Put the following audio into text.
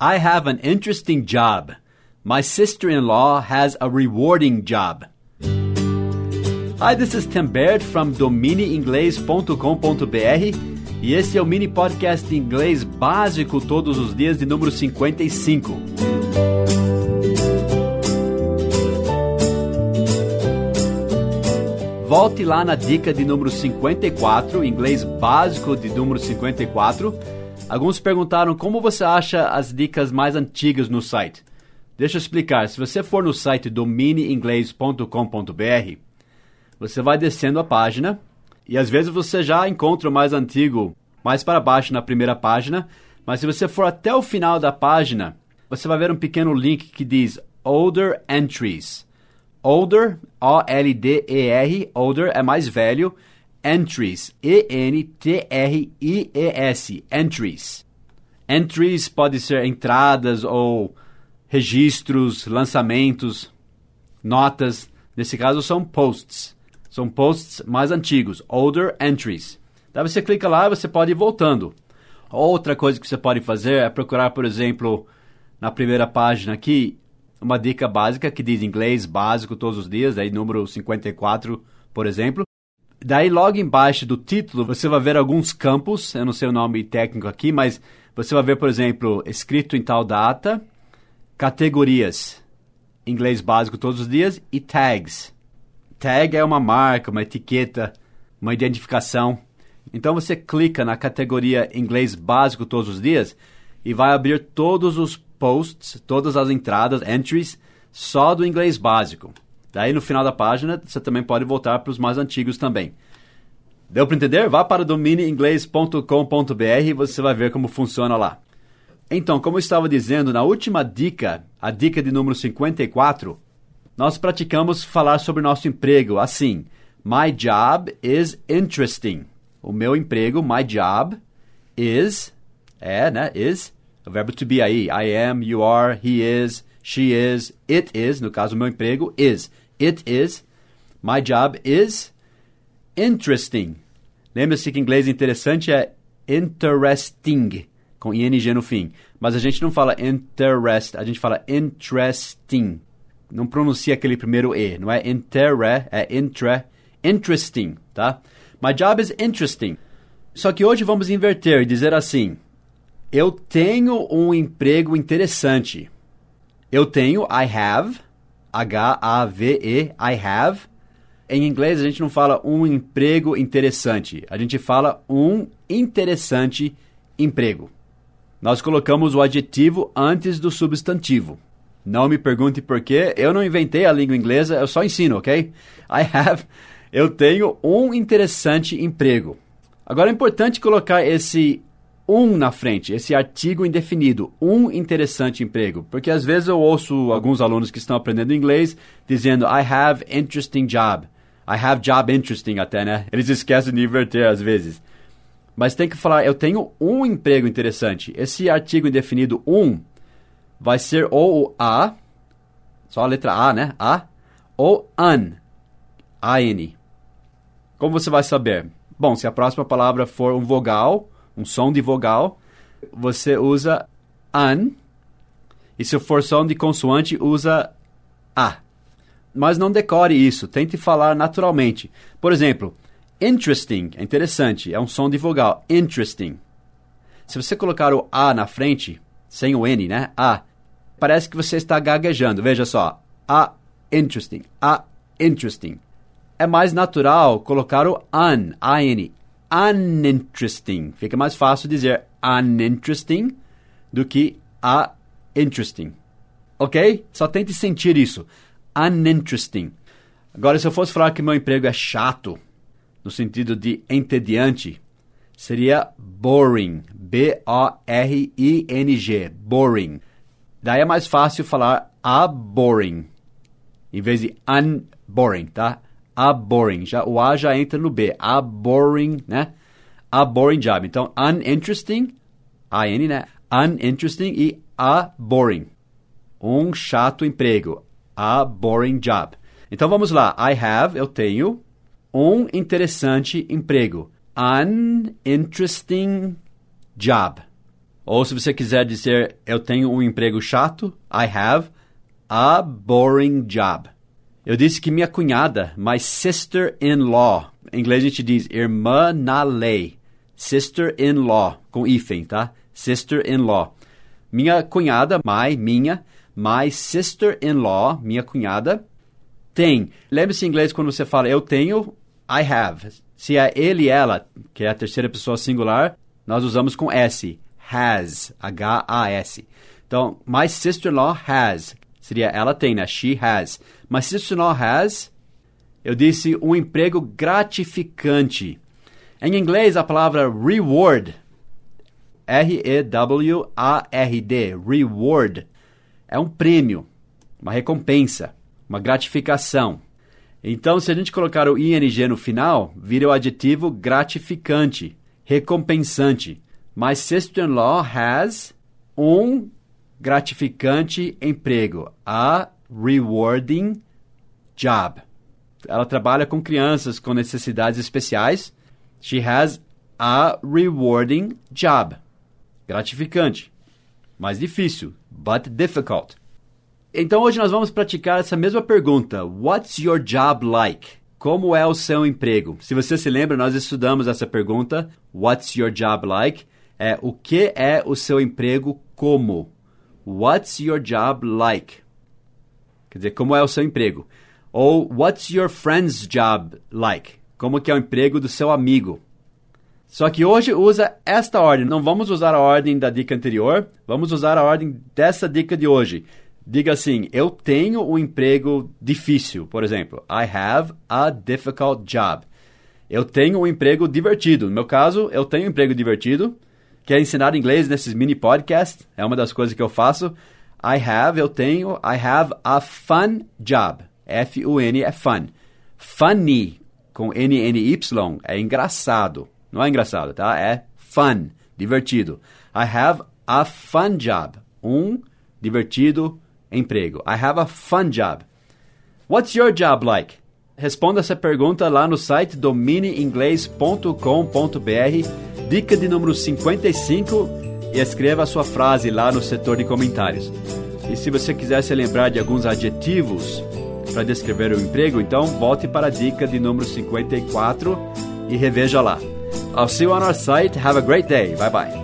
I have an interesting job. My sister in law has a rewarding job. Hi, this is Tim Baird from domineinglês.com.br e esse é o mini podcast de inglês básico todos os dias de número 55. Volte lá na dica de número 54, inglês básico de número 54 Alguns perguntaram como você acha as dicas mais antigas no site. Deixa eu explicar. Se você for no site domineinglês.com.br, você vai descendo a página e às vezes você já encontra o mais antigo mais para baixo na primeira página, mas se você for até o final da página, você vai ver um pequeno link que diz Older Entries. Older, O-L-D-E-R, older é mais velho, entries. E-N-T-R-I-E-S. Entries. Entries pode ser entradas ou registros, lançamentos, notas. Nesse caso são posts. São posts mais antigos, older entries. Daí você clica lá e você pode ir voltando. Outra coisa que você pode fazer é procurar, por exemplo, na primeira página aqui, uma dica básica que diz inglês básico todos os dias, aí número 54, por exemplo. Daí, logo embaixo do título, você vai ver alguns campos, eu não sei o nome técnico aqui, mas você vai ver, por exemplo, escrito em tal data, categorias, inglês básico todos os dias, e tags. Tag é uma marca, uma etiqueta, uma identificação. Então você clica na categoria inglês básico todos os dias e vai abrir todos os posts, todas as entradas, entries, só do inglês básico. Daí no final da página você também pode voltar para os mais antigos também. Deu para entender? Vá para domineinglês.com.br e você vai ver como funciona lá. Então, como eu estava dizendo, na última dica, a dica de número 54, nós praticamos falar sobre nosso emprego assim: My job is interesting. O meu emprego, my job, is, é, né? Is, o verbo to be aí. I am, you are, he is, she is, it is. No caso, o meu emprego, is. It is. My job is interesting. Lembre-se que em inglês interessante é interesting, com ing no fim. Mas a gente não fala interest, a gente fala interesting. Não pronuncia aquele primeiro e, não é intere, é intre, interesting, tá? My job is interesting. Só que hoje vamos inverter e dizer assim: Eu tenho um emprego interessante. Eu tenho, I have, H-A-V-E, I have. Em inglês, a gente não fala um emprego interessante, a gente fala um interessante emprego. Nós colocamos o adjetivo antes do substantivo. Não me pergunte por quê, eu não inventei a língua inglesa, eu só ensino, ok? I have, eu tenho um interessante emprego. Agora é importante colocar esse um na frente, esse artigo indefinido, um interessante emprego. Porque às vezes eu ouço alguns alunos que estão aprendendo inglês dizendo I have interesting job. I have job interesting até, né? Eles esquecem de inverter às vezes. Mas tem que falar, eu tenho um emprego interessante. Esse artigo indefinido um vai ser ou a, só a letra A, né? A, ou an, A-N. Como você vai saber? Bom, se a próxima palavra for um vogal, um som de vogal, você usa an. E se for som de consoante, usa a. Mas não decore isso, tente falar naturalmente. Por exemplo, interesting é interessante, é um som de vogal. Interesting. Se você colocar o a na frente, sem o n, né? A, parece que você está gaguejando. Veja só. A, interesting. A, interesting. É mais natural colocar o an, a-n uninteresting. Fica mais fácil dizer uninteresting do que a interesting. Ok? Só tente sentir isso. Uninteresting. Agora, se eu fosse falar que meu emprego é chato, no sentido de entediante, seria boring. B-O-R-I-N-G. Boring. Daí é mais fácil falar a boring, em vez de unboring, tá? A boring. Já, o A já entra no B. A boring, né? A boring job. Então, uninteresting, A-N, né? Uninteresting e a boring. Um chato emprego. A boring job. Então, vamos lá. I have, eu tenho, um interessante emprego. Uninteresting job. Ou se você quiser dizer eu tenho um emprego chato, I have a boring job. Eu disse que minha cunhada, my sister-in-law, em inglês a gente diz irmã na lei, sister-in-law, com hífen, tá? Sister-in-law. Minha cunhada, my, minha, my sister-in-law, minha cunhada, tem. Lembre-se em inglês quando você fala eu tenho, I have. Se é ele ela, que é a terceira pessoa singular, nós usamos com S. Has. H-A-S. Então, my sister-in-law has. Seria ela tem, né? She has. My sister-in-law has. Eu disse um emprego gratificante. Em inglês, a palavra reward, R-E-W-A-R-D, reward, é um prêmio, uma recompensa, uma gratificação. Então, se a gente colocar o ing no final, vira o adjetivo gratificante, recompensante. My sister-in-law has um gratificante emprego, a rewarding job. Ela trabalha com crianças com necessidades especiais. She has a rewarding job. Gratificante. Mais difícil, but difficult. Então hoje nós vamos praticar essa mesma pergunta. What's your job like? Como é o seu emprego? Se você se lembra, nós estudamos essa pergunta. What's your job like? É o que é o seu emprego como? What's your job like? Quer dizer, como é o seu emprego? Ou What's your friend's job like? Como que é o emprego do seu amigo? Só que hoje usa esta ordem. Não vamos usar a ordem da dica anterior, vamos usar a ordem dessa dica de hoje. Diga assim: Eu tenho um emprego difícil, por exemplo. I have a difficult job. Eu tenho um emprego divertido. No meu caso, eu tenho um emprego divertido, que é ensinar inglês nesses mini podcasts. É uma das coisas que eu faço. I have, eu tenho, I have a fun job. F-U-N é fun. Funny, com N-N-Y, é engraçado. Não é engraçado, tá? É fun, divertido. I have a fun job. Um divertido emprego. I have a fun job. What's your job like? Responda essa pergunta lá no site domineinglês.com.br, dica de número 55 e escreva a sua frase lá no setor de comentários. E se você quiser se lembrar de alguns adjetivos para descrever o emprego, então volte para a dica de número 54 e reveja lá. I'll see you on our site. Have a great day. Bye bye.